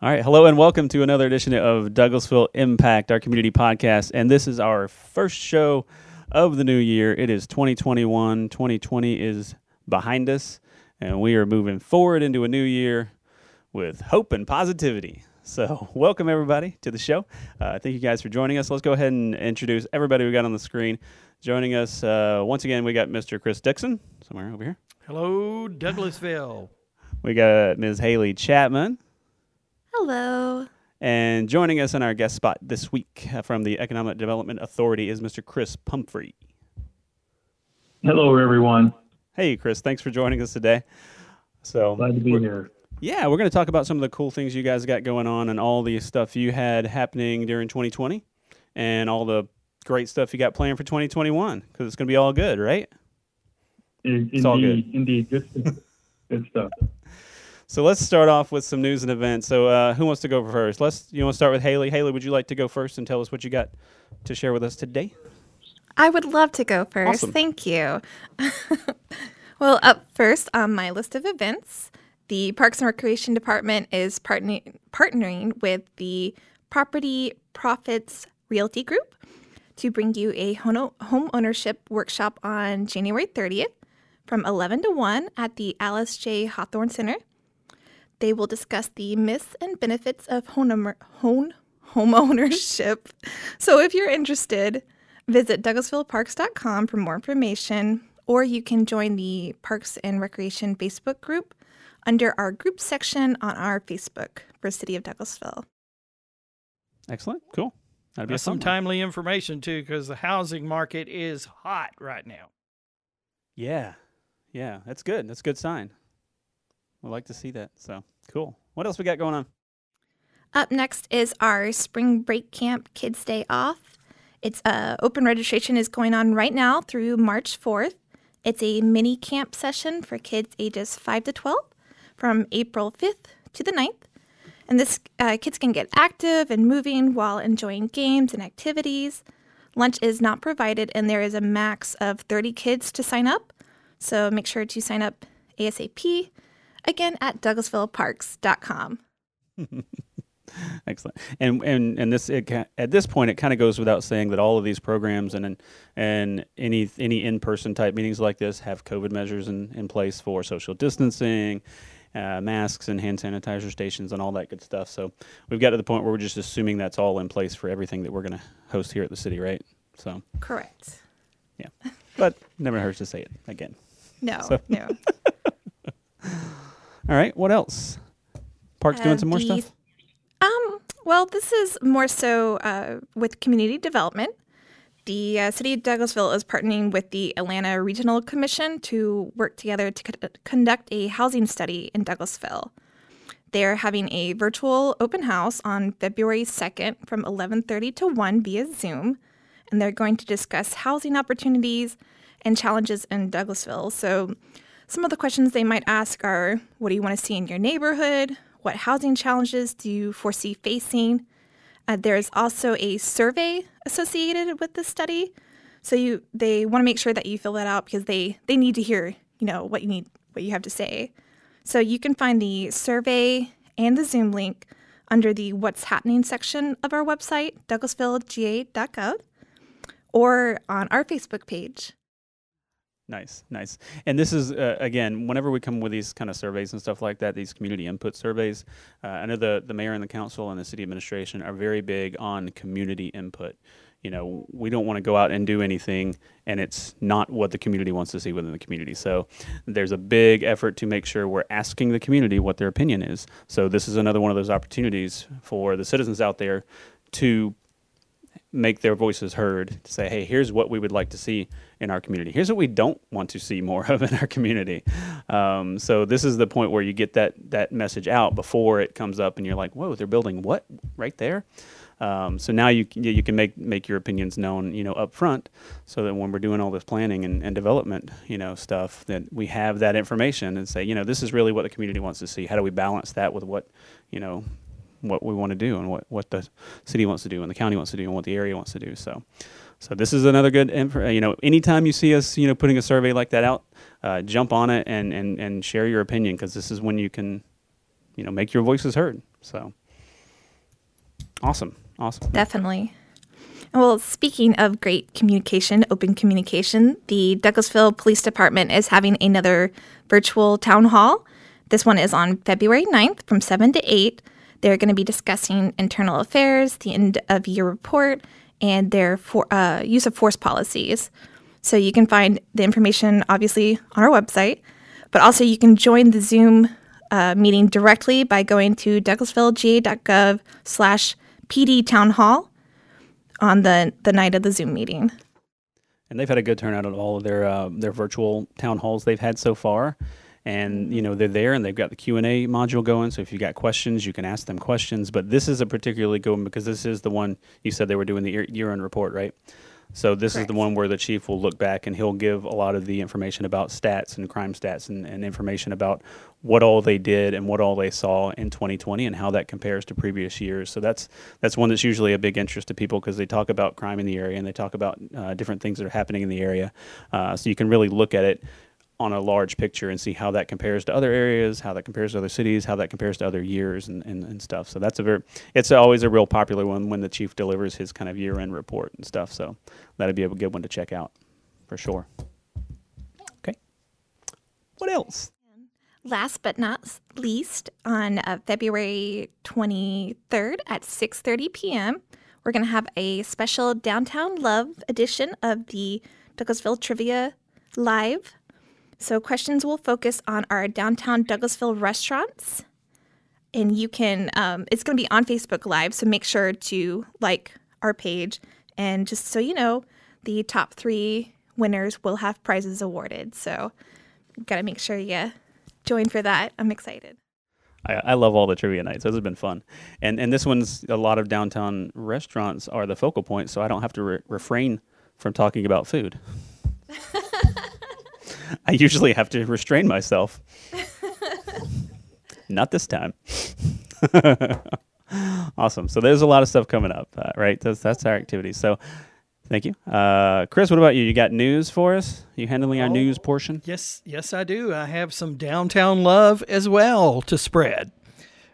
All right. Hello and welcome to another edition of Douglasville Impact, our community podcast. And this is our first show of the new year. It is 2021. 2020 is behind us, and we are moving forward into a new year with hope and positivity. So, welcome everybody to the show. Uh, thank you guys for joining us. Let's go ahead and introduce everybody we got on the screen. Joining us uh, once again, we got Mr. Chris Dixon, somewhere over here. Hello, Douglasville. We got Ms. Haley Chapman. Hello. And joining us in our guest spot this week uh, from the Economic Development Authority is Mr. Chris Pumphrey. Hello, everyone. Hey, Chris, thanks for joining us today. So glad to be here. Yeah, we're going to talk about some of the cool things you guys got going on and all the stuff you had happening during 2020 and all the great stuff you got planned for 2021 because it's going to be all good, right? It's all good. Indeed, good good stuff. So let's start off with some news and events. So uh, who wants to go first? Let's you want to start with Haley. Haley, would you like to go first and tell us what you got to share with us today? I would love to go first. Awesome. Thank you. well, up first on my list of events, the Parks and Recreation Department is partnering partnering with the Property Profits Realty Group to bring you a home ownership workshop on January 30th from 11 to 1 at the Alice J. Hawthorne Center. They will discuss the myths and benefits of home, home, home ownership. So if you're interested, visit douglasvilleparks.com for more information, or you can join the Parks and Recreation Facebook group under our group section on our Facebook for City of Douglasville. Excellent. Cool. That'd be That's some timely information too, because the housing market is hot right now. Yeah. Yeah. That's good. That's a good sign. We like to see that. So cool. What else we got going on? Up next is our spring break camp Kids Day Off. It's uh, open registration is going on right now through March 4th. It's a mini camp session for kids ages 5 to 12 from April 5th to the 9th. And this uh, kids can get active and moving while enjoying games and activities. Lunch is not provided, and there is a max of 30 kids to sign up. So make sure to sign up ASAP again at douglasvilleparks.com. Excellent. And and and this it, at this point it kind of goes without saying that all of these programs and and any any in-person type meetings like this have COVID measures in, in place for social distancing, uh, masks and hand sanitizer stations and all that good stuff. So we've got to the point where we're just assuming that's all in place for everything that we're going to host here at the city, right? So correct. Yeah, but never hurts to say it again. No, so. no. All right. What else? Parks uh, doing some more the, stuff. Um. Well, this is more so uh, with community development. The uh, City of Douglasville is partnering with the Atlanta Regional Commission to work together to co- conduct a housing study in Douglasville. They're having a virtual open house on February 2nd from 11:30 to 1 via Zoom, and they're going to discuss housing opportunities and challenges in Douglasville. So some of the questions they might ask are What do you want to see in your neighborhood? What housing challenges do you foresee facing? Uh, there's also a survey associated with the study. So you they want to make sure that you fill that out because they they need to hear, you know, what you need what you have to say. So you can find the survey and the Zoom link under the What's Happening section of our website, douglasvillega.gov, or on our Facebook page. Nice, nice. And this is uh, again, whenever we come with these kind of surveys and stuff like that, these community input surveys. Uh, I know the the mayor and the council and the city administration are very big on community input. You know, we don't want to go out and do anything, and it's not what the community wants to see within the community. So, there's a big effort to make sure we're asking the community what their opinion is. So, this is another one of those opportunities for the citizens out there to make their voices heard to say, hey, here's what we would like to see in our community. Here's what we don't want to see more of in our community. Um, so this is the point where you get that that message out before it comes up, and you're like, whoa, they're building what right there. Um, so now you you can make make your opinions known, you know, up front, so that when we're doing all this planning and, and development, you know, stuff, that we have that information and say, you know, this is really what the community wants to see. How do we balance that with what, you know, what we want to do and what, what the city wants to do and the county wants to do and what the area wants to do. So, so this is another good, you know, anytime you see us, you know, putting a survey like that out, uh, jump on it and, and, and share your opinion because this is when you can, you know, make your voices heard. So, Awesome. Awesome. Definitely. Well, speaking of great communication, open communication, the Douglasville Police Department is having another virtual town hall. This one is on February 9th from 7 to 8. They're going to be discussing internal affairs, the end of year report, and their for, uh, use of force policies. So you can find the information obviously on our website, but also you can join the Zoom uh, meeting directly by going to douglasvillega.gov slash PD Town Hall on the, the night of the Zoom meeting. And they've had a good turnout at all of their uh, their virtual town halls they've had so far. And you know they're there, and they've got the Q and A module going. So if you got questions, you can ask them questions. But this is a particularly good one because this is the one you said they were doing the year end report, right? So this Correct. is the one where the chief will look back and he'll give a lot of the information about stats and crime stats and, and, information about what all they did and what all they saw in 2020 and how that compares to previous years. So that's that's one that's usually a big interest to people because they talk about crime in the area and they talk about uh, different things that are happening in the area. Uh, so you can really look at it on a large picture and see how that compares to other areas, how that compares to other cities, how that compares to other years and, and, and stuff. So that's a very, it's always a real popular one when the chief delivers his kind of year end report and stuff. So that'd be a good one to check out for sure. Okay. What else? Last but not least, on uh, February 23rd at 6:30 p.m., we're going to have a special Downtown Love edition of the Douglasville Trivia Live so, questions will focus on our downtown Douglasville restaurants. And you can, um, it's going to be on Facebook Live. So, make sure to like our page. And just so you know, the top three winners will have prizes awarded. So, got to make sure you join for that. I'm excited. I, I, love all the trivia nights. Those have been fun, and and this one's a lot of downtown restaurants are the focal point, so I don't have to re- refrain from talking about food. I usually have to restrain myself. Not this time. awesome. So there's a lot of stuff coming up, uh, right? That's that's our activity. So thank you, uh, Chris. What about you? You got news for us? You handling our oh, news portion? Yes, yes, I do. I have some downtown love as well to spread.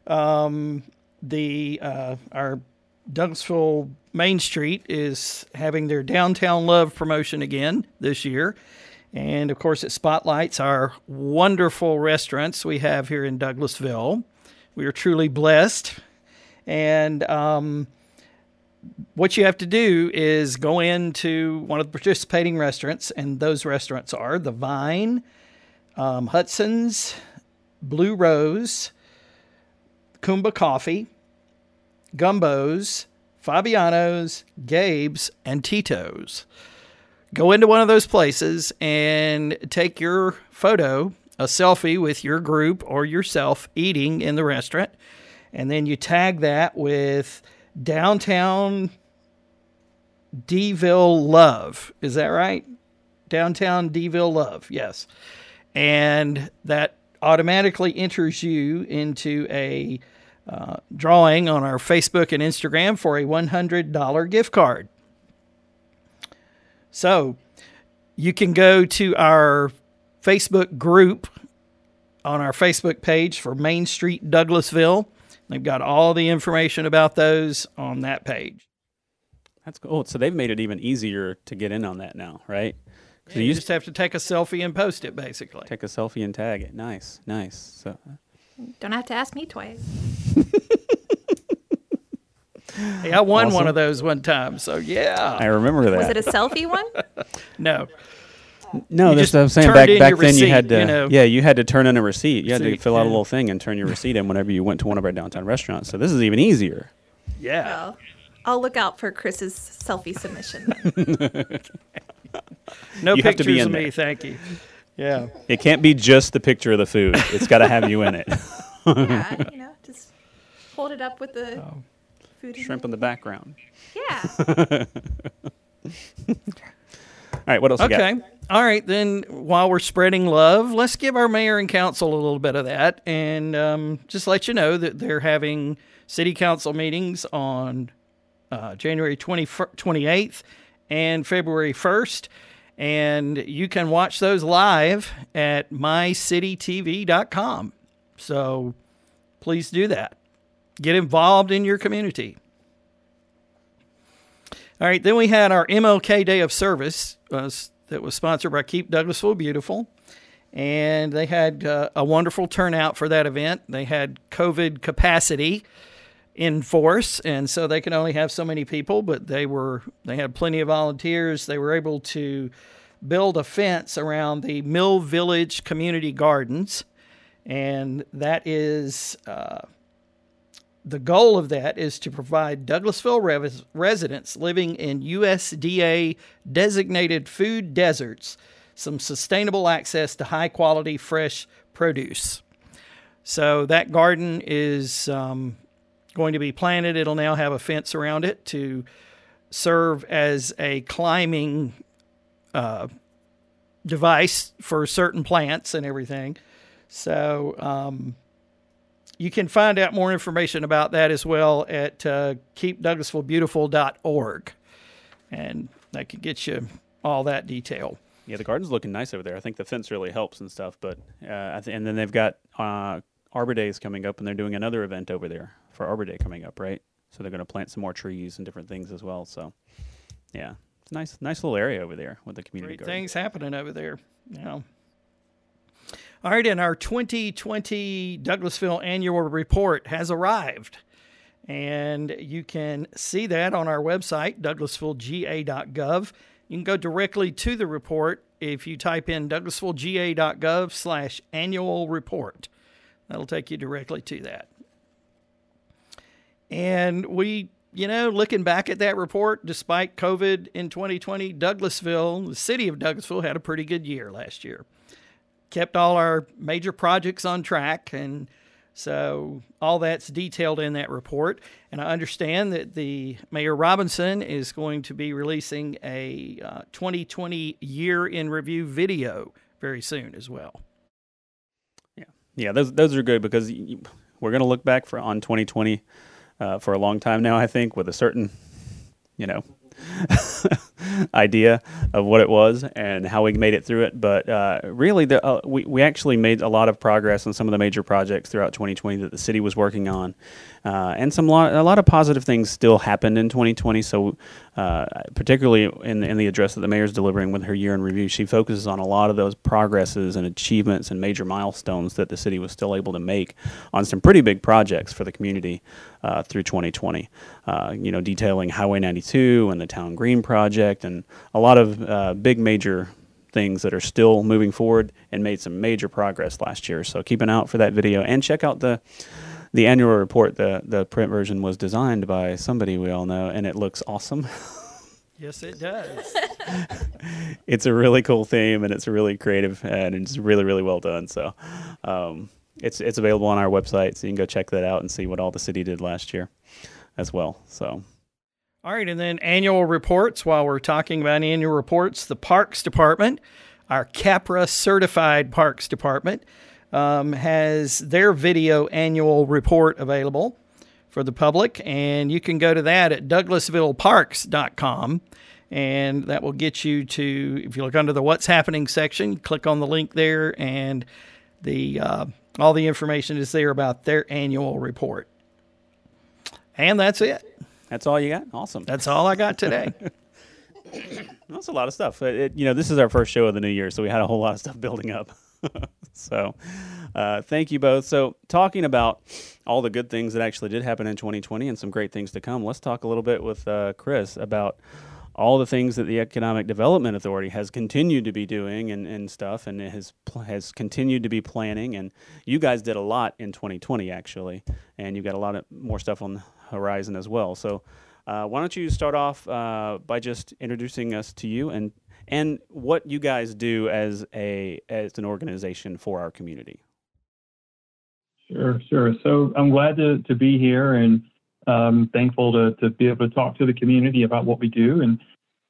Um, the uh, our Douglasville Main Street is having their downtown love promotion again this year. And of course, it spotlights our wonderful restaurants we have here in Douglasville. We are truly blessed. And um, what you have to do is go into one of the participating restaurants, and those restaurants are the Vine, um, Hudson's, Blue Rose, Kumba Coffee, Gumbo's, Fabiano's, Gabe's, and Tito's go into one of those places and take your photo, a selfie with your group or yourself eating in the restaurant. And then you tag that with downtown Deville Love. Is that right? Downtown Deville Love, yes. And that automatically enters you into a uh, drawing on our Facebook and Instagram for a $100 gift card. So you can go to our Facebook group on our Facebook page for Main Street Douglasville. They've got all the information about those on that page. That's cool. So they've made it even easier to get in on that now, right? Yeah, you, you just have to take a selfie and post it, basically. Take a selfie and tag it. Nice, nice. So uh, don't have to ask me twice. Hey, I won awesome. one of those one time, so yeah. I remember that. Was it a selfie one? no. No, you that's what I'm saying. Back back then, receipt, you had to. You know? Yeah, you had to turn in a receipt. You had to fill out a little thing and turn your receipt in whenever you went to one of our downtown restaurants. So this is even easier. Yeah. Well, I'll look out for Chris's selfie submission. no you pictures of me, thank you. Yeah. It can't be just the picture of the food. It's got to have you in it. yeah, you know, just hold it up with the. Oh food. Shrimp in the background. Yeah. All right, what else? Okay. All right, then while we're spreading love, let's give our mayor and council a little bit of that and um, just let you know that they're having city council meetings on uh, January 20, 28th and February 1st. And you can watch those live at mycitytv.com. So please do that get involved in your community. All right, then we had our MLK Day of Service uh, that was sponsored by Keep Douglasville Beautiful. And they had uh, a wonderful turnout for that event. They had COVID capacity in force, and so they could only have so many people, but they were they had plenty of volunteers. They were able to build a fence around the Mill Village Community Gardens, and that is uh, the goal of that is to provide Douglasville res- residents living in USDA designated food deserts some sustainable access to high quality fresh produce. So that garden is um, going to be planted. It'll now have a fence around it to serve as a climbing uh, device for certain plants and everything. So um, you can find out more information about that as well at uh, keepdouglasvillebeautiful.org. And that can get you all that detail. Yeah, the garden's looking nice over there. I think the fence really helps and stuff. But uh, th- and then they've got uh, Arbor Days coming up, and they're doing another event over there for Arbor Day coming up, right? So they're going to plant some more trees and different things as well. So, yeah, it's nice, nice little area over there with the community Great garden. things happening over there. Yeah. All right, and our 2020 Douglasville annual report has arrived. And you can see that on our website, douglasvillega.gov. You can go directly to the report if you type in douglasvillega.gov slash annual report. That'll take you directly to that. And we, you know, looking back at that report, despite COVID in 2020, Douglasville, the city of Douglasville, had a pretty good year last year kept all our major projects on track. And so all that's detailed in that report. And I understand that the Mayor Robinson is going to be releasing a uh, 2020 year in review video very soon as well. Yeah, yeah, those those are good because we're going to look back for on 2020 uh, for a long time now. I think with a certain, you know, idea of what it was and how we made it through it. But uh, really, the, uh, we, we actually made a lot of progress on some of the major projects throughout 2020 that the city was working on. Uh, and some lot, a lot of positive things still happened in 2020. So, uh, particularly in, in the address that the mayor's delivering with her year in review, she focuses on a lot of those progresses and achievements and major milestones that the city was still able to make on some pretty big projects for the community uh, through 2020. Uh, you know, detailing Highway 92 and the Town Green project, and a lot of uh, big major things that are still moving forward and made some major progress last year. So keep an eye out for that video and check out the the annual report, the the print version was designed by somebody we all know, and it looks awesome. Yes, it does. it's a really cool theme, and it's really creative, and it's really really well done. So, um, it's it's available on our website, so you can go check that out and see what all the city did last year, as well. So. All right, and then annual reports. While we're talking about annual reports, the Parks Department, our CAPRA certified Parks Department, um, has their video annual report available for the public, and you can go to that at douglasvilleparks.com. And that will get you to, if you look under the What's Happening section, click on the link there, and the uh, all the information is there about their annual report. And that's it. That's all you got? Awesome. That's all I got today. That's a lot of stuff. It, you know, this is our first show of the new year, so we had a whole lot of stuff building up. so, uh, thank you both. So, talking about all the good things that actually did happen in 2020 and some great things to come, let's talk a little bit with uh, Chris about all the things that the Economic Development Authority has continued to be doing and, and stuff, and it has has continued to be planning. And you guys did a lot in 2020, actually, and you've got a lot of more stuff on the horizon as well. So, uh, why don't you start off uh, by just introducing us to you and and what you guys do as a as an organization for our community. Sure, sure. So I'm glad to, to be here and um, thankful to, to be able to talk to the community about what we do. And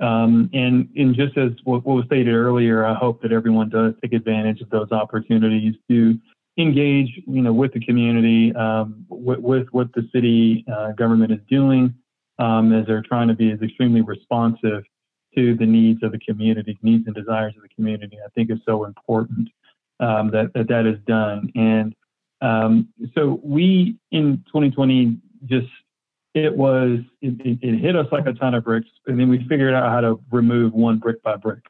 um, and, and just as what, what was stated earlier, I hope that everyone does take advantage of those opportunities to engage, you know, with the community, um, with, with, what the city uh, government is doing, um, as they're trying to be as extremely responsive to the needs of the community, needs and desires of the community. I think is so important um, that, that that is done. And um, so we in 2020 just it was it, it, it, hit us like a ton of bricks, and then we figured out how to remove one brick by brick,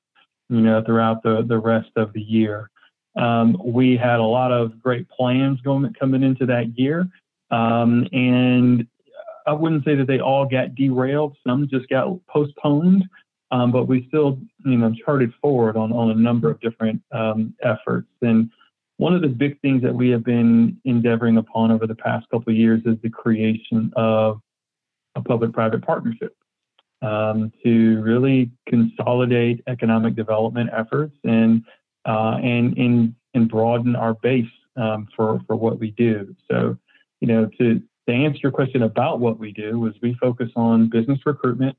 you know, throughout the the rest of the year. Um, we had a lot of great plans going coming into that year, um, and I wouldn't say that they all got derailed. Some just got postponed, um, but we still, you know, charted forward on on a number of different um, efforts. And one of the big things that we have been endeavoring upon over the past couple of years is the creation of a public-private partnership um, to really consolidate economic development efforts and uh, and and and broaden our base um, for for what we do. So, you know, to to answer your question about what we do, is we focus on business recruitment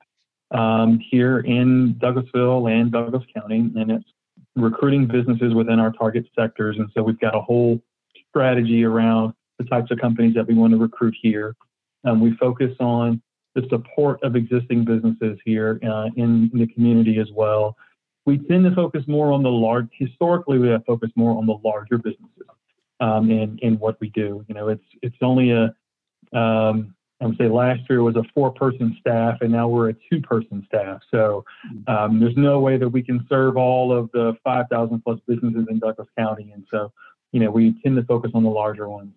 um, here in Douglasville and Douglas County, and it's recruiting businesses within our target sectors. And so we've got a whole strategy around the types of companies that we want to recruit here. Um, we focus on the support of existing businesses here uh, in, in, the community as well. We tend to focus more on the large, historically, we have focused more on the larger businesses um, in, what we do. You know, it's, it's only a, um, I would say last year was a four person staff and now we're a two person staff. So um, there's no way that we can serve all of the 5,000 plus businesses in Douglas County. And so, you know, we tend to focus on the larger ones.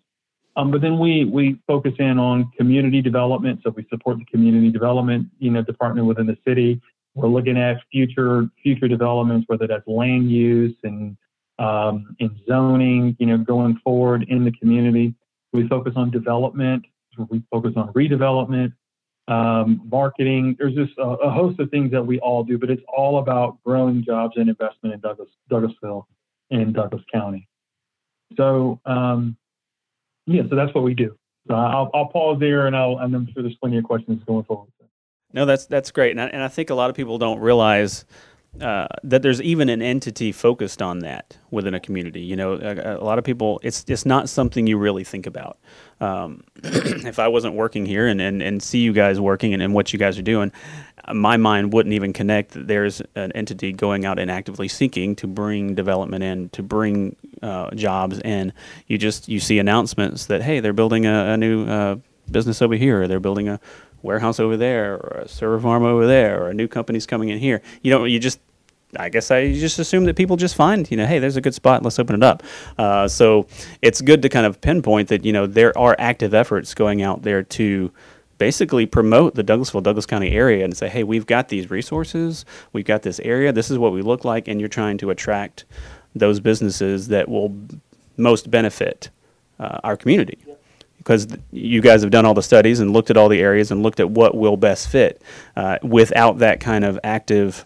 Um, but then we we focus in on community development. So we support the community development, you know, department within the city. We're looking at future future developments, whether that's land use and um, in zoning, you know, going forward in the community. We focus on development. We focus on redevelopment, um, marketing. There's just a, a, host of things that we all do, but it's all about growing jobs and investment in Douglas, Douglasville and Douglas County. So um, yeah, so that's what we do. So I'll, I'll pause there, and I'll and I'm sure there's plenty of questions going forward. No, that's that's great, and I, and I think a lot of people don't realize uh, that there's even an entity focused on that within a community. You know, a, a, lot of people, it's it's not something you really think about. Um, if I wasn't working here and, and, and see you guys working and, and what you guys are doing, my mind wouldn't even connect that there's an entity going out and actively seeking to bring development in, to bring uh, jobs in. You just you see announcements that hey, they're building a, a new uh, business over here, or they're building a warehouse over there or a server farm over there or a new company's coming in here. You know, you just I guess I just assume that people just find, you know, hey, there's a good spot, let's open it up. Uh, so it's good to kind of pinpoint that, you know, there are active efforts going out there to basically promote the Douglasville, Douglas County area and say, hey, we've got these resources, we've got this area, this is what we look like, and you're trying to attract those businesses that will most benefit uh, our community because you guys have done all the studies and looked at all the areas and looked at what will best fit. Uh, without that kind of active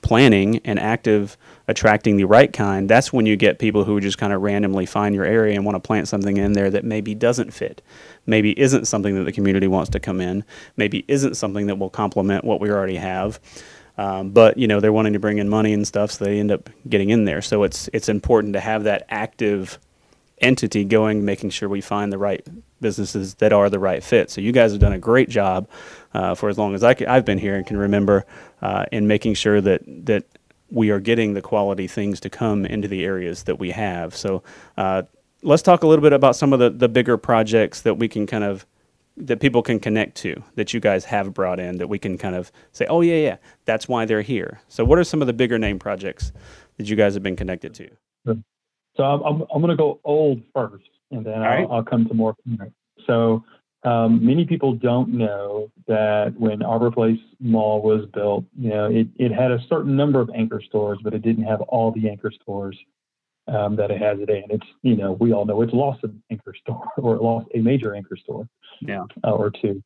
planning and active attracting the right kind, that's when you get people who just kind of randomly find your area and want to plant something in there that maybe doesn't fit, maybe isn't something that the community wants to come in, maybe isn't something that will complement what we already have. Um, but you know they're wanting to bring in money and stuff, so they end up getting in there. So it's it's important to have that active entity going, making sure we find the right businesses that are the right fit. So you guys have done a great job uh, for as long as I have been here and can remember uh, in making sure that that we are getting the quality things to come into the areas that we have. So uh, let's talk a little bit about some of the, the bigger projects that we can kind of that people can connect to that you guys have brought in that we can kind of say, oh yeah, yeah, that's why they're here. So what are some of the bigger name projects that you guys have been connected to? So I'm, I'm, I'm going to go old first, and then I'll, I'll, come to more current. So um, many people don't know that when Arbor Place Mall was built, you know, it, it had a certain number of anchor stores, but it didn't have all the anchor stores um, that it has today. And it's, you know, we all know it's lost an anchor store or it lost a major anchor store yeah. Uh, or two.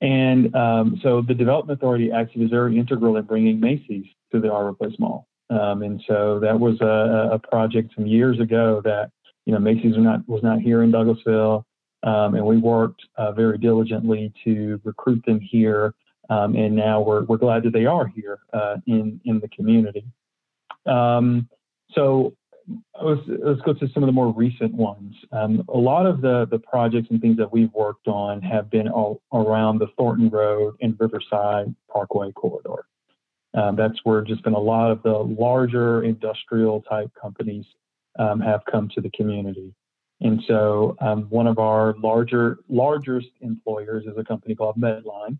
And um, so the Development Authority actually was very integral in bringing Macy's to the Arbor Place Mall. Um, and so that was a, a, project some years ago that you know Macy's was not was not here in Douglasville, um, and we worked uh, very diligently to recruit them here. Um, and now we're we're glad that they are here uh, in in the community. Um, so let's, let's go to some of the more recent ones. Um, a lot of the the projects and things that we've worked on have been all around the Thornton Road and Riverside Parkway corridor. Um, that's where just been a lot of the larger industrial type companies um, have come to the community. And so um, one of our larger largest employers is a company called Medline.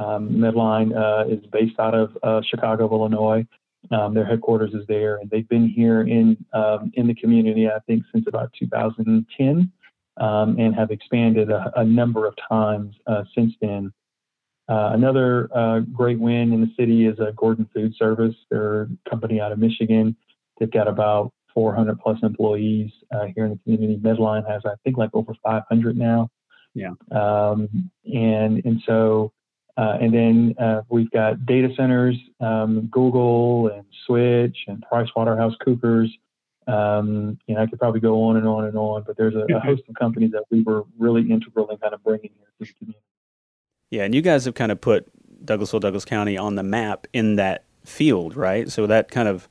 Um, Medline uh, is based out of uh, Chicago, Illinois. Um, their headquarters is there, and they've been here in um, in the community, I think, since about 2010, um, and have expanded a, a number of times uh, since then. Uh, another uh, great win in the city is uh, Gordon Food Service. They're a company out of Michigan. They've got about 400 plus employees uh, here in the community. Medline has, I think, like over 500 now. Yeah. Um, and and so uh, and then uh, we've got data centers, um, Google and Switch and PricewaterhouseCoopers. Um, you know, I could probably go on and on and on, but there's a, a host of companies that we were really integral in kind of bringing here to the community. Yeah, and you guys have kind of put Douglasville, Douglas County on the map in that field, right? So that kind of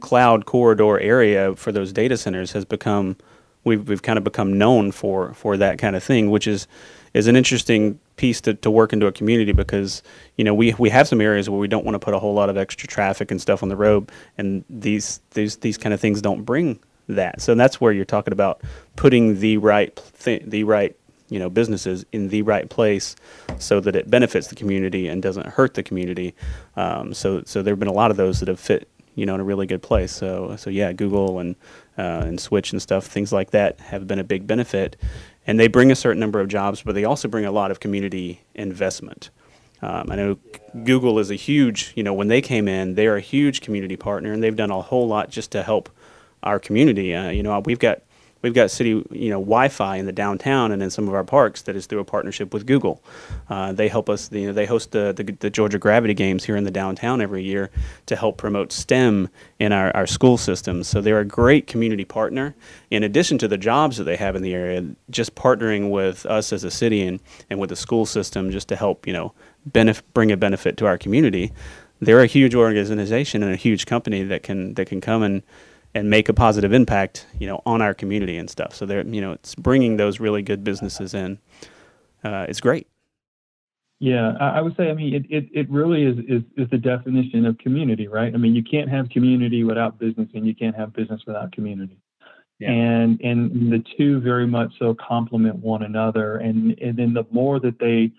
cloud corridor area for those data centers has become we've we've kind of become known for for that kind of thing, which is is an interesting piece to, to work into a community because you know we we have some areas where we don't want to put a whole lot of extra traffic and stuff on the road, and these these these kind of things don't bring that. So that's where you're talking about putting the right th- the right you know businesses in the right place so that it benefits the community and doesn't hurt the community. Um, so so there have been a lot of those that have fit you know in a really good place. So so yeah, Google and uh, and Switch and stuff, things like that have been a big benefit and they bring a certain number of jobs, but they also bring a lot of community investment. Um, I know Google is a huge, you know, when they came in, they're a huge community partner, and they've done a whole lot just to help our community. Uh, you know, we've got We've got city, you know, Wi-Fi in the downtown and in some of our parks that is through a partnership with Google. Uh, they help us. You know, they host the, the, the Georgia Gravity Games here in the downtown every year to help promote STEM in our, our school systems. So they're a great community partner. In addition to the jobs that they have in the area, just partnering with us as a city and, and with the school system just to help, you know, benef- bring a benefit to our community. They're a huge organization and a huge company that can that can come and and make a positive impact, you know, on our community and stuff. So they're, you know, it's bringing those really good businesses in. Uh, it's great. Yeah, I, would say, I mean, it, it, it really is, is, is the definition of community, right? I mean, you can't have community without business and you can't have business without community. Yeah. And, and the two very much so complement one another. And, and then the more that they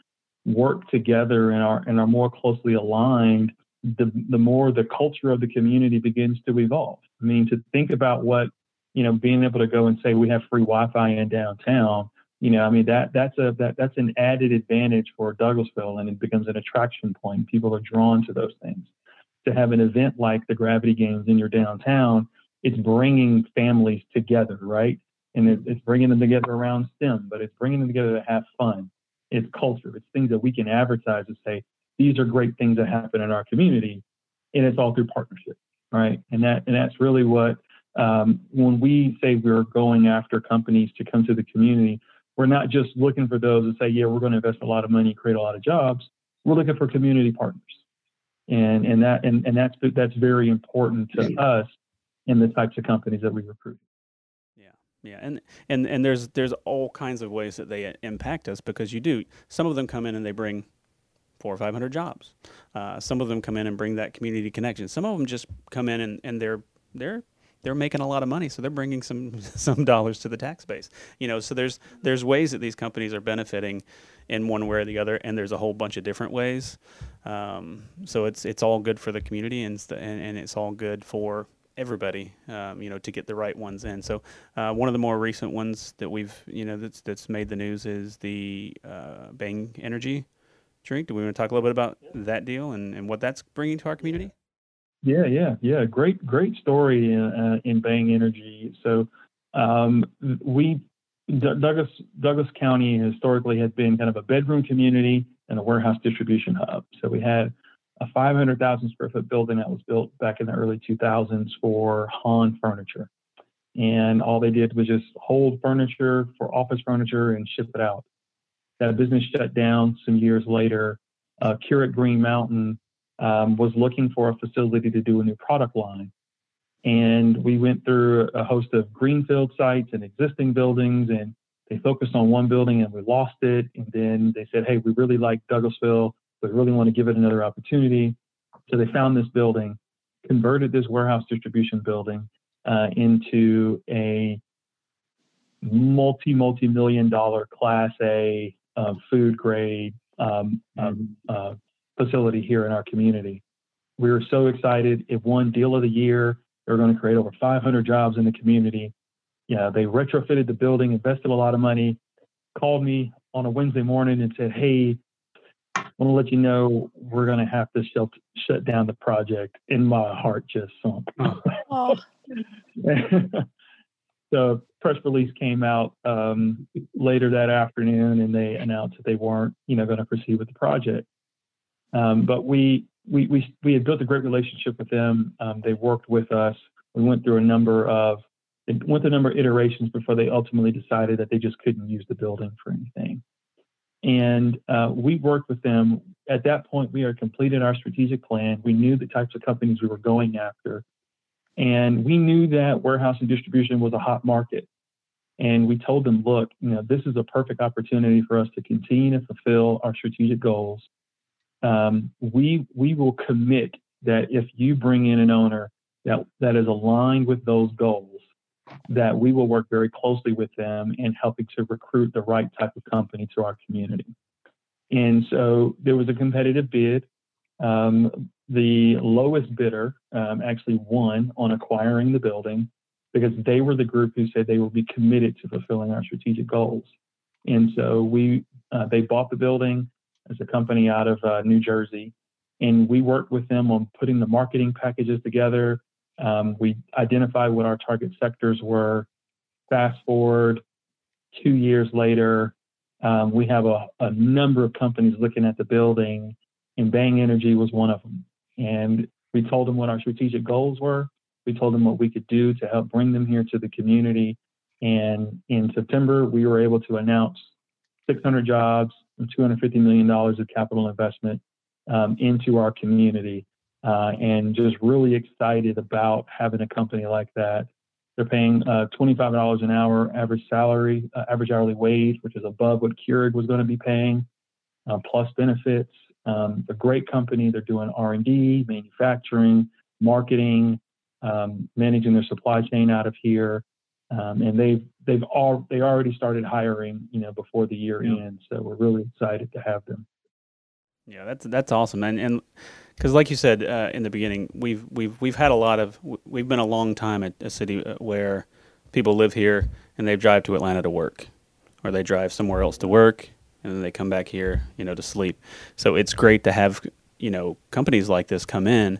work together and are, and are more closely aligned, the, the more the culture of the community begins to evolve. I mean, to think about what, you know, being able to go and say we have free Wi-Fi in downtown, you know, I mean that that's a that that's an added advantage for Douglasville, and it becomes an attraction point. People are drawn to those things. To have an event like the Gravity Games in your downtown, it's bringing families together, right? And it, it's bringing them together around STEM, but it's bringing them together to have fun. It's culture. It's things that we can advertise and say, these are great things that happen in our community, and it's all through partnership, right? And that and that's really what um, when we say we're going after companies to come to the community, we're not just looking for those that say, yeah, we're going to invest a lot of money, create a lot of jobs. We're looking for community partners, and and that and, and that's that's very important to us in the types of companies that we recruit. Yeah, yeah, and and and there's there's all kinds of ways that they impact us because you do. Some of them come in and they bring four or five hundred jobs. Uh, some of them come in and bring that community connection. Some of them just come in and, and they're they're they're making a lot of money, so they're bringing some some dollars to the tax base. You know, so there's there's ways that these companies are benefiting in one way or the other, and there's a whole bunch of different ways. Um, so it's it's all good for the community, and and, and it's all good for everybody, um, you know, to get the right ones in. So uh, one of the more recent ones that we've, you know, that's that's made the news is the uh, Bang Energy drink. Do we want to talk a little bit about that deal and, and what that's bringing to our community? Yeah, yeah, yeah. Great, great story in, uh, in Bang Energy. So um, we Douglas Douglas County historically has been kind of a bedroom community and a warehouse distribution hub. So we had a 500,000 square foot building that was built back in the early 2000s for Han Furniture, and all they did was just hold furniture for office furniture and ship it out. Business shut down some years later. Uh, Keurig Green Mountain um, was looking for a facility to do a new product line. And we went through a host of greenfield sites and existing buildings, and they focused on one building and we lost it. And then they said, hey, we really like Douglasville, but really want to give it another opportunity. So they found this building, converted this warehouse distribution building uh, into a multi multi million dollar Class A uh, food grade um, um, uh, facility here in our community. We were so excited. It won Deal of the Year. They were going to create over 500 jobs in the community. Yeah, they retrofitted the building, invested a lot of money, called me on a Wednesday morning and said, Hey, I want to let you know we're going to have to shut, shut down the project. And my heart just sunk. Oh, the press release came out um, later that afternoon, and they announced that they weren't, you know, going to proceed with the project. Um, but we, we we we had built a great relationship with them. Um, they worked with us. We went through a number of went through a number of iterations before they ultimately decided that they just couldn't use the building for anything. And uh, we worked with them. At that point, we had completed our strategic plan. We knew the types of companies we were going after. And we knew that warehouse and distribution was a hot market. And we told them, look, you know, this is a perfect opportunity for us to continue to fulfill our strategic goals. Um, we we will commit that if you bring in an owner that that is aligned with those goals, that we will work very closely with them in helping to recruit the right type of company to our community. And so there was a competitive bid. Um, the lowest bidder um, actually won on acquiring the building because they were the group who said they will be committed to fulfilling our strategic goals. And so we, uh, they bought the building as a company out of uh, New Jersey, and we worked with them on putting the marketing packages together. Um, we identified what our target sectors were. Fast forward two years later, um, we have a, a number of companies looking at the building, and Bang Energy was one of them. And we told them what our strategic goals were. We told them what we could do to help bring them here to the community. And in September, we were able to announce 600 jobs and $250 million of capital investment um, into our community. Uh, and just really excited about having a company like that. They're paying uh, $25 an hour average salary, uh, average hourly wage, which is above what Keurig was going to be paying, uh, plus benefits. Um, a great company. They're doing R&D, manufacturing, marketing, um, managing their supply chain out of here, um, and they've they've all they already started hiring, you know, before the year yeah. ends. So we're really excited to have them. Yeah, that's that's awesome, and and because like you said uh, in the beginning, we've we've we've had a lot of we've been a long time at a city uh, where people live here and they drive to Atlanta to work, or they drive somewhere else to work, and then they come back here, you know, to sleep. So it's great to have you know companies like this come in,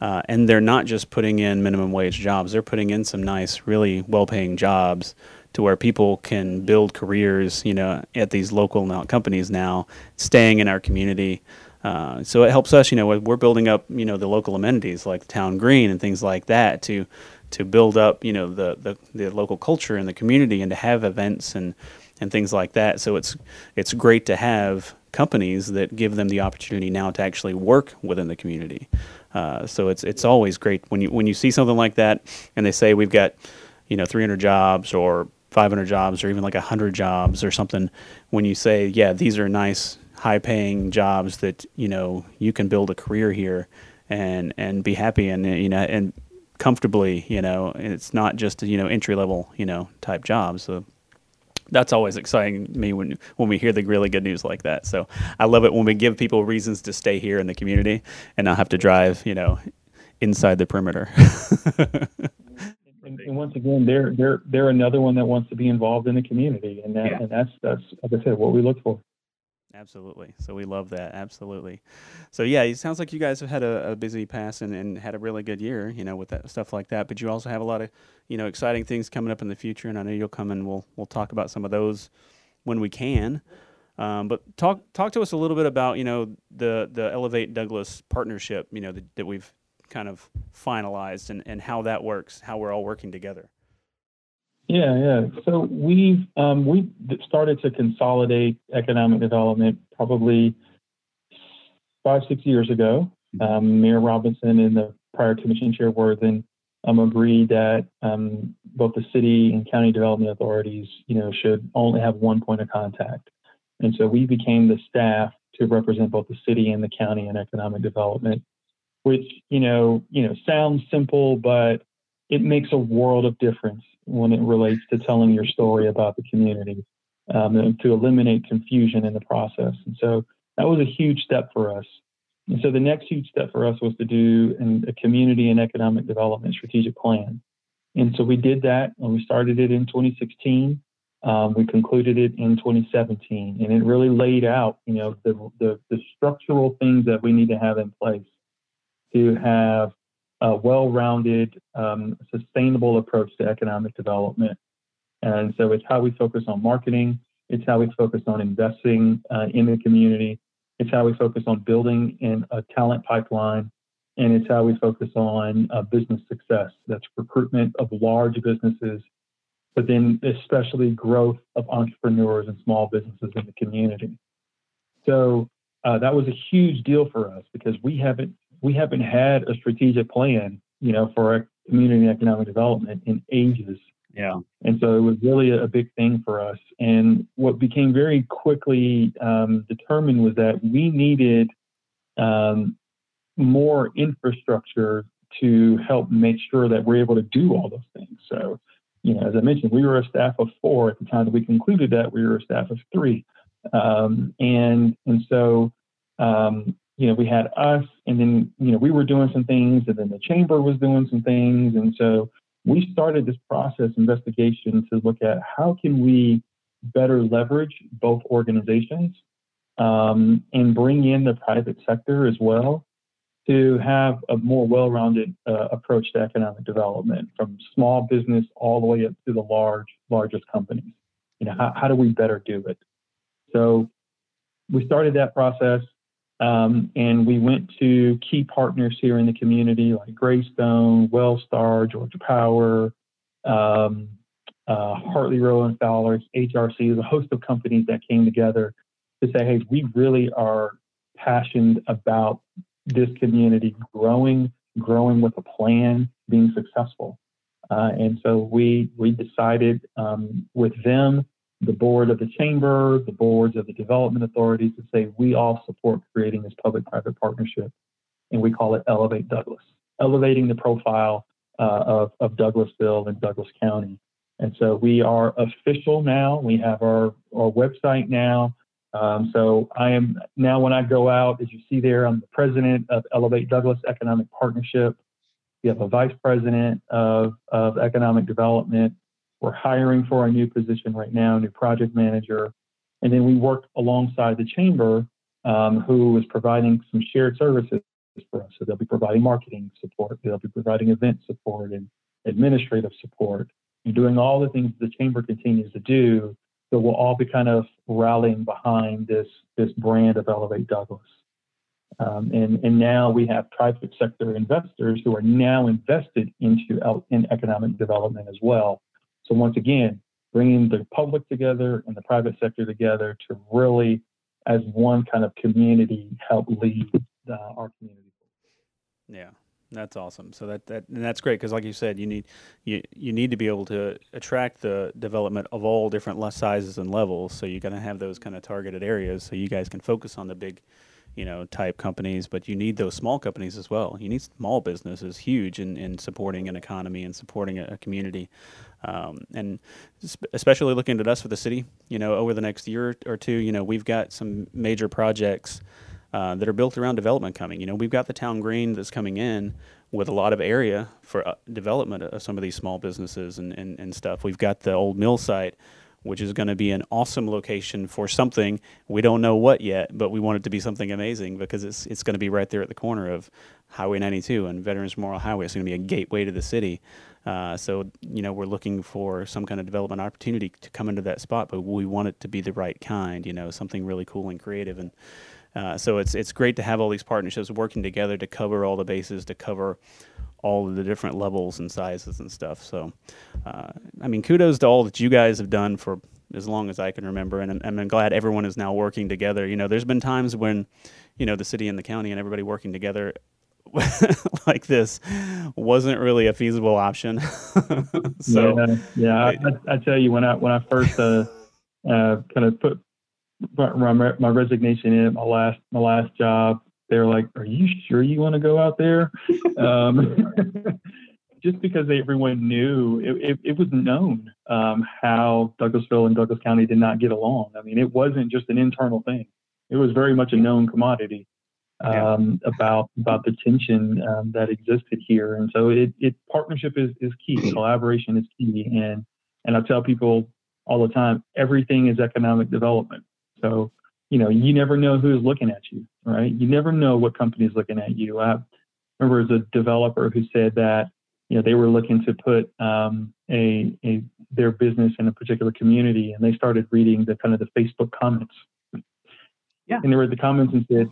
uh, and they're not just putting in minimum wage jobs; they're putting in some nice, really well-paying jobs to where people can build careers, you know, at these local companies now, staying in our community. Uh, so it helps us, you know, we're building up, you know, the local amenities like town green and things like that to to build up, you know, the, the, the local culture and the community and to have events and and things like that. So it's it's great to have companies that give them the opportunity now to actually work within the community. Uh, so it's it's always great when you when you see something like that and they say we've got you know 300 jobs or 500 jobs or even like 100 jobs or something when you say yeah these are nice high paying jobs that you know you can build a career here and and be happy and you know and comfortably you know it's not just you know entry level you know type jobs so that's always exciting to me when when we hear the really good news like that. So I love it when we give people reasons to stay here in the community and not have to drive, you know, inside the perimeter. and, and, once again, they're they're they're another one that wants to be involved in the community, and that yeah. and that's that's like I said, what we look for. Absolutely. So we love that. Absolutely. So yeah, it sounds like you guys have had a, a, busy pass and, and had a really good year, you know, with that stuff like that. But you also have a lot of, you know, exciting things coming up in the future, and I know you'll come and we'll we'll talk about some of those when we can. Um, but talk talk to us a little bit about you know the the Elevate Douglas partnership, you know, that, that we've kind of finalized and, and how that works, how we're all working together. Yeah, yeah. So we've um, we started to consolidate economic development probably five six years ago. Um, Mayor Robinson and the prior commission chair Worthan um, agreed that um, both the city and county development authorities, you know, should only have one point of contact. And so we became the staff to represent both the city and the county in economic development, which you know, you know, sounds simple, but it makes a world of difference when it relates to telling your story about the community um, and to eliminate confusion in the process. And so that was a huge step for us. And so the next huge step for us was to do an, a community and economic development strategic plan. And so we did that and we started it in 2016. Um, we concluded it in 2017, and it really laid out, you know, the, the, the structural things that we need to have in place to have a well-rounded, um, sustainable approach to economic development. And so it's how we focus on marketing, it's how we focus on investing uh, in the community, it's how we focus on building in a talent pipeline, and it's how we focus on uh, business success. That's recruitment of large businesses, but then especially growth of entrepreneurs and small businesses in the community. So uh, that was a huge deal for us because we haven't we haven't had a strategic plan, you know, for our community economic development in ages. Yeah. And so it was really a, big thing for us. And what became very quickly um, determined was that we needed um, more infrastructure to help make sure that we're able to do all those things. So, you know, as I mentioned, we were a staff of four at the time that we concluded that we were a staff of three, um, and and so um, you know we had us, and then you know we were doing some things, and then the chamber was doing some things, and so we started this process investigation to look at how can we better leverage both organizations um, and bring in the private sector as well to have a more well-rounded uh, approach to economic development from small business all the way up to the large largest companies. You know how, how do we better do it? So we started that process um, and we went to key partners here in the community like greystone wellstar georgia power um, uh, hartley rowan fowler hrc a host of companies that came together to say hey we really are passionate about this community growing, growing with a plan, being successful. Uh, and so we we decided um, with them, the board of the chamber, the boards of the development authorities, to say we all support creating this public-private partnership, and we call it Elevate Douglas, elevating the profile uh, of of Douglasville and Douglas County. And so we are official now. We have our our website now. Um, so I am now when I go out, as you see there, I'm the president of Elevate Douglas Economic Partnership. We have a vice president of, of economic development. We're hiring for our new position right now, new project manager. And then we work alongside the chamber, um, who is providing some shared services for us. So they'll be providing marketing support, they'll be providing event support and administrative support, and doing all the things the chamber continues to do so we'll all be kind of rallying behind this this brand of Elevate Douglas. Um, and, and now we have private sector investors who are now invested into in economic development as well. So once again, bringing the public together and the private sector together to really, as one kind of community, help lead our community. Yeah, that's awesome. So that that and that's great because, like you said, you need you you need to be able to attract the development of all different sizes and levels. So you're going to have those kind of targeted areas, so you guys can focus on the big, you know, type companies. But you need those small companies as well. You need small businesses, huge in, in supporting an economy and supporting a, community, um, and especially looking at us for the city. You know, over the next year or two, you know, we've got some major projects uh, that are built around development coming. You know, we've got the town green that's coming in with a lot of area for uh, development of some of these small businesses and, and, and stuff. We've got the old mill site, which is going to be an awesome location for something. We don't know what yet, but we want it to be something amazing because it's it's going to be right there at the corner of Highway 92 and Veterans Memorial Highway. It's going to be a gateway to the city. Uh, so you know we're looking for some kind of development opportunity to come into that spot, but we want it to be the right kind. You know, something really cool and creative and uh, so it's it's great to have all these partnerships working together to cover all the bases, to cover all of the different levels and sizes and stuff. So, uh, I mean, kudos to all that you guys have done for as long as I can remember, and I'm, I'm glad everyone is now working together. You know, there's been times when, you know, the city and the county and everybody working together like this wasn't really a feasible option. so yeah, yeah I, I, I, tell you when I when I first uh, uh, kind of put my, my resignation in at my last my last job. They were like, "Are you sure you want to go out there?" um, just because everyone knew it, it, it was known um, how Douglasville and Douglas County did not get along. I mean, it wasn't just an internal thing; it was very much a known commodity um, yeah. about about the tension um, that existed here. And so, it, it partnership is is key, collaboration is key, and and I tell people all the time, everything is economic development. So, you know, you never know who's looking at you, right? You never know what company is looking at you. I remember as a developer who said that, you know, they were looking to put um, a, a their business in a particular community, and they started reading the kind of the Facebook comments. Yeah. And they read the comments and said,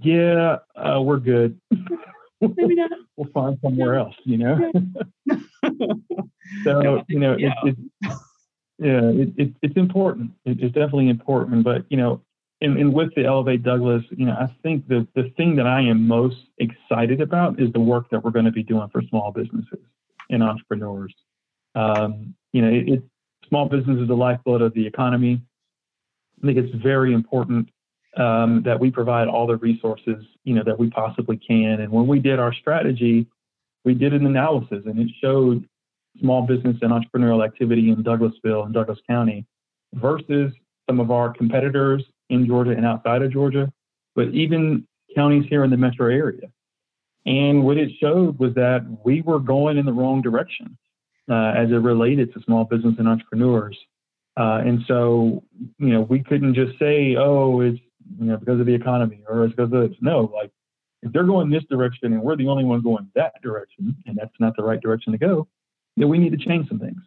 "Yeah, uh, we're good. Maybe not. we'll find somewhere else." You know. so you know, yeah. It, it, yeah, it, it, it's important. It, it's definitely important. But you know, and, and with the Elevate Douglas, you know, I think the the thing that I am most excited about is the work that we're going to be doing for small businesses and entrepreneurs. Um, you know, it, it, small business is the lifeblood of the economy. I think it's very important um, that we provide all the resources, you know, that we possibly can. And when we did our strategy, we did an analysis, and it showed small business and entrepreneurial activity in Douglasville and Douglas County versus some of our competitors in Georgia and outside of Georgia, but even counties here in the metro area. And what it showed was that we were going in the wrong direction uh, as it related to small business and entrepreneurs. Uh, and so, you know, we couldn't just say, oh, it's, you know, because of the economy or it's because of. No, like if they're going this direction and we're the only one going that direction, and that's not the right direction to go, then we need to change some things.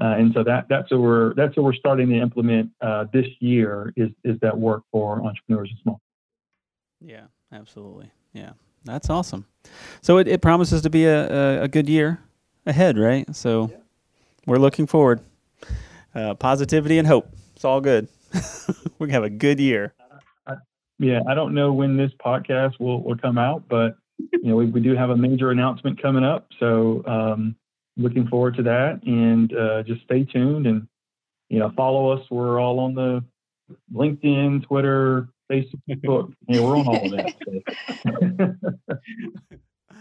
Uh, and so that that's what we're that's what we're starting to implement uh, this year is is that work for entrepreneurs and small. Yeah, absolutely. Yeah, that's awesome. So it, it promises to be a, a, a good year ahead, right? So yeah. we're looking forward. Uh, positivity and hope. It's all good. we have a good year. I, yeah, I don't know when this podcast will, will come out, but you know we, we do have a major announcement coming up. So um, looking forward to that. And uh, just stay tuned and you know follow us. We're all on the linkedin twitter facebook. Yeah we're on all of that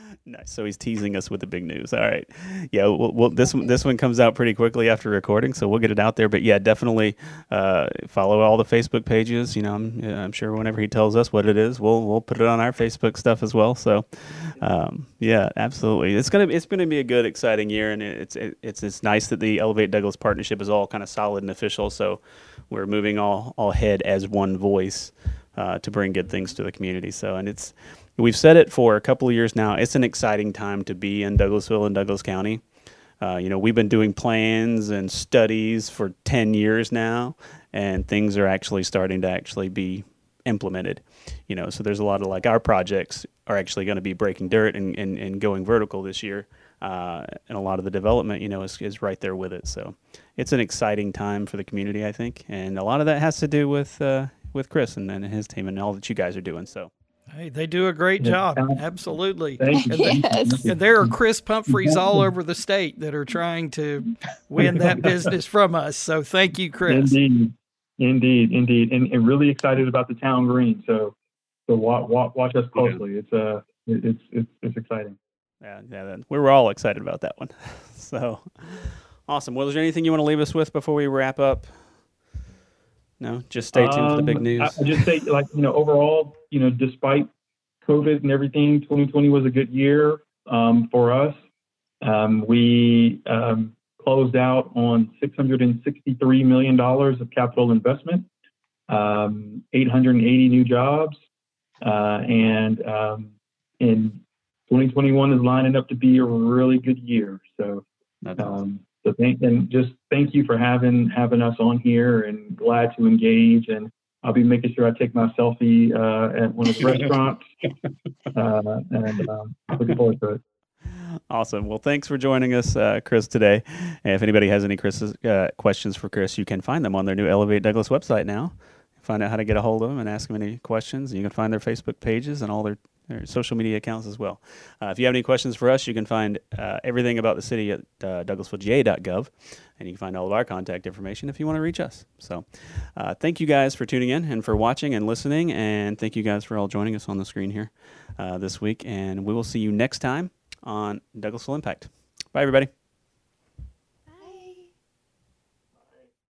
Nice. So he's teasing us with the big news. All right. Yeah. Well, well, this one, this one comes out pretty quickly after recording, so we'll get it out there. But yeah, definitely uh, follow all the Facebook pages. You know, I'm, I'm sure whenever he tells us what it is, we'll we'll put it on our Facebook stuff as well. So, um, yeah, absolutely. It's gonna it's gonna be a good, exciting year, and it's it, it's it's nice that the Elevate Douglas partnership is all kind of solid and official. So we're moving all all ahead as one voice. Uh, to bring good things to the community. So, and it's We've said it for a couple of years now. It's an exciting time to be in Douglasville and Douglas County. Uh, you know, we've been doing plans and studies for 10 years now, and things are actually starting to actually be implemented. You know, so there's a lot of like our projects are actually going to be breaking dirt and, and, and going vertical this year. Uh, and a lot of the development, you know, is, is right there with it. So it's an exciting time for the community, I think. And a lot of that has to do with, uh, with Chris and, and his team and all that you guys are doing. So. Hey, they do a great job. Absolutely. yes. And there are Chris Pumphreys all over the state that are trying to win that business from us. So thank you, Chris. Indeed. Indeed. Indeed. And, and really excited about the town green. So so watch, watch, watch us closely. Yeah. It's uh it's it's it's exciting. Yeah, yeah. Then We were all excited about that one. so awesome. Well, is there anything you want to leave us with before we wrap up? No, just stay tuned um, for the big um, news. I, I just say, like you know, overall, you know, despite COVID and everything, 2020 was a good year um, for us. Um, we um, closed out on 663 million dollars of capital investment, um, 880 new jobs, uh, and in 2021 is lining up to be a really good year. So. Um, so thank and just thank you for having having us on here, and glad to engage. And I'll be making sure I take my selfie uh, at one of the restaurants, uh, and um, looking forward to it. Awesome. Well, thanks for joining us, uh, Chris, today. And if anybody has any Chris's, uh, questions for Chris, you can find them on their new Elevate Douglas website now. Find out how to get a hold of them and ask them any questions. You can find their Facebook pages and all their social media accounts as well. Uh, if you have any questions for us, you can find uh, everything about the city at uh, douglasvillega.gov, and you can find all of our contact information if you want to reach us. So, uh, thank you guys for tuning in and for watching and listening, and thank you guys for all joining us on the screen here uh, this week. And we will see you next time on Douglasville Impact. Bye, everybody.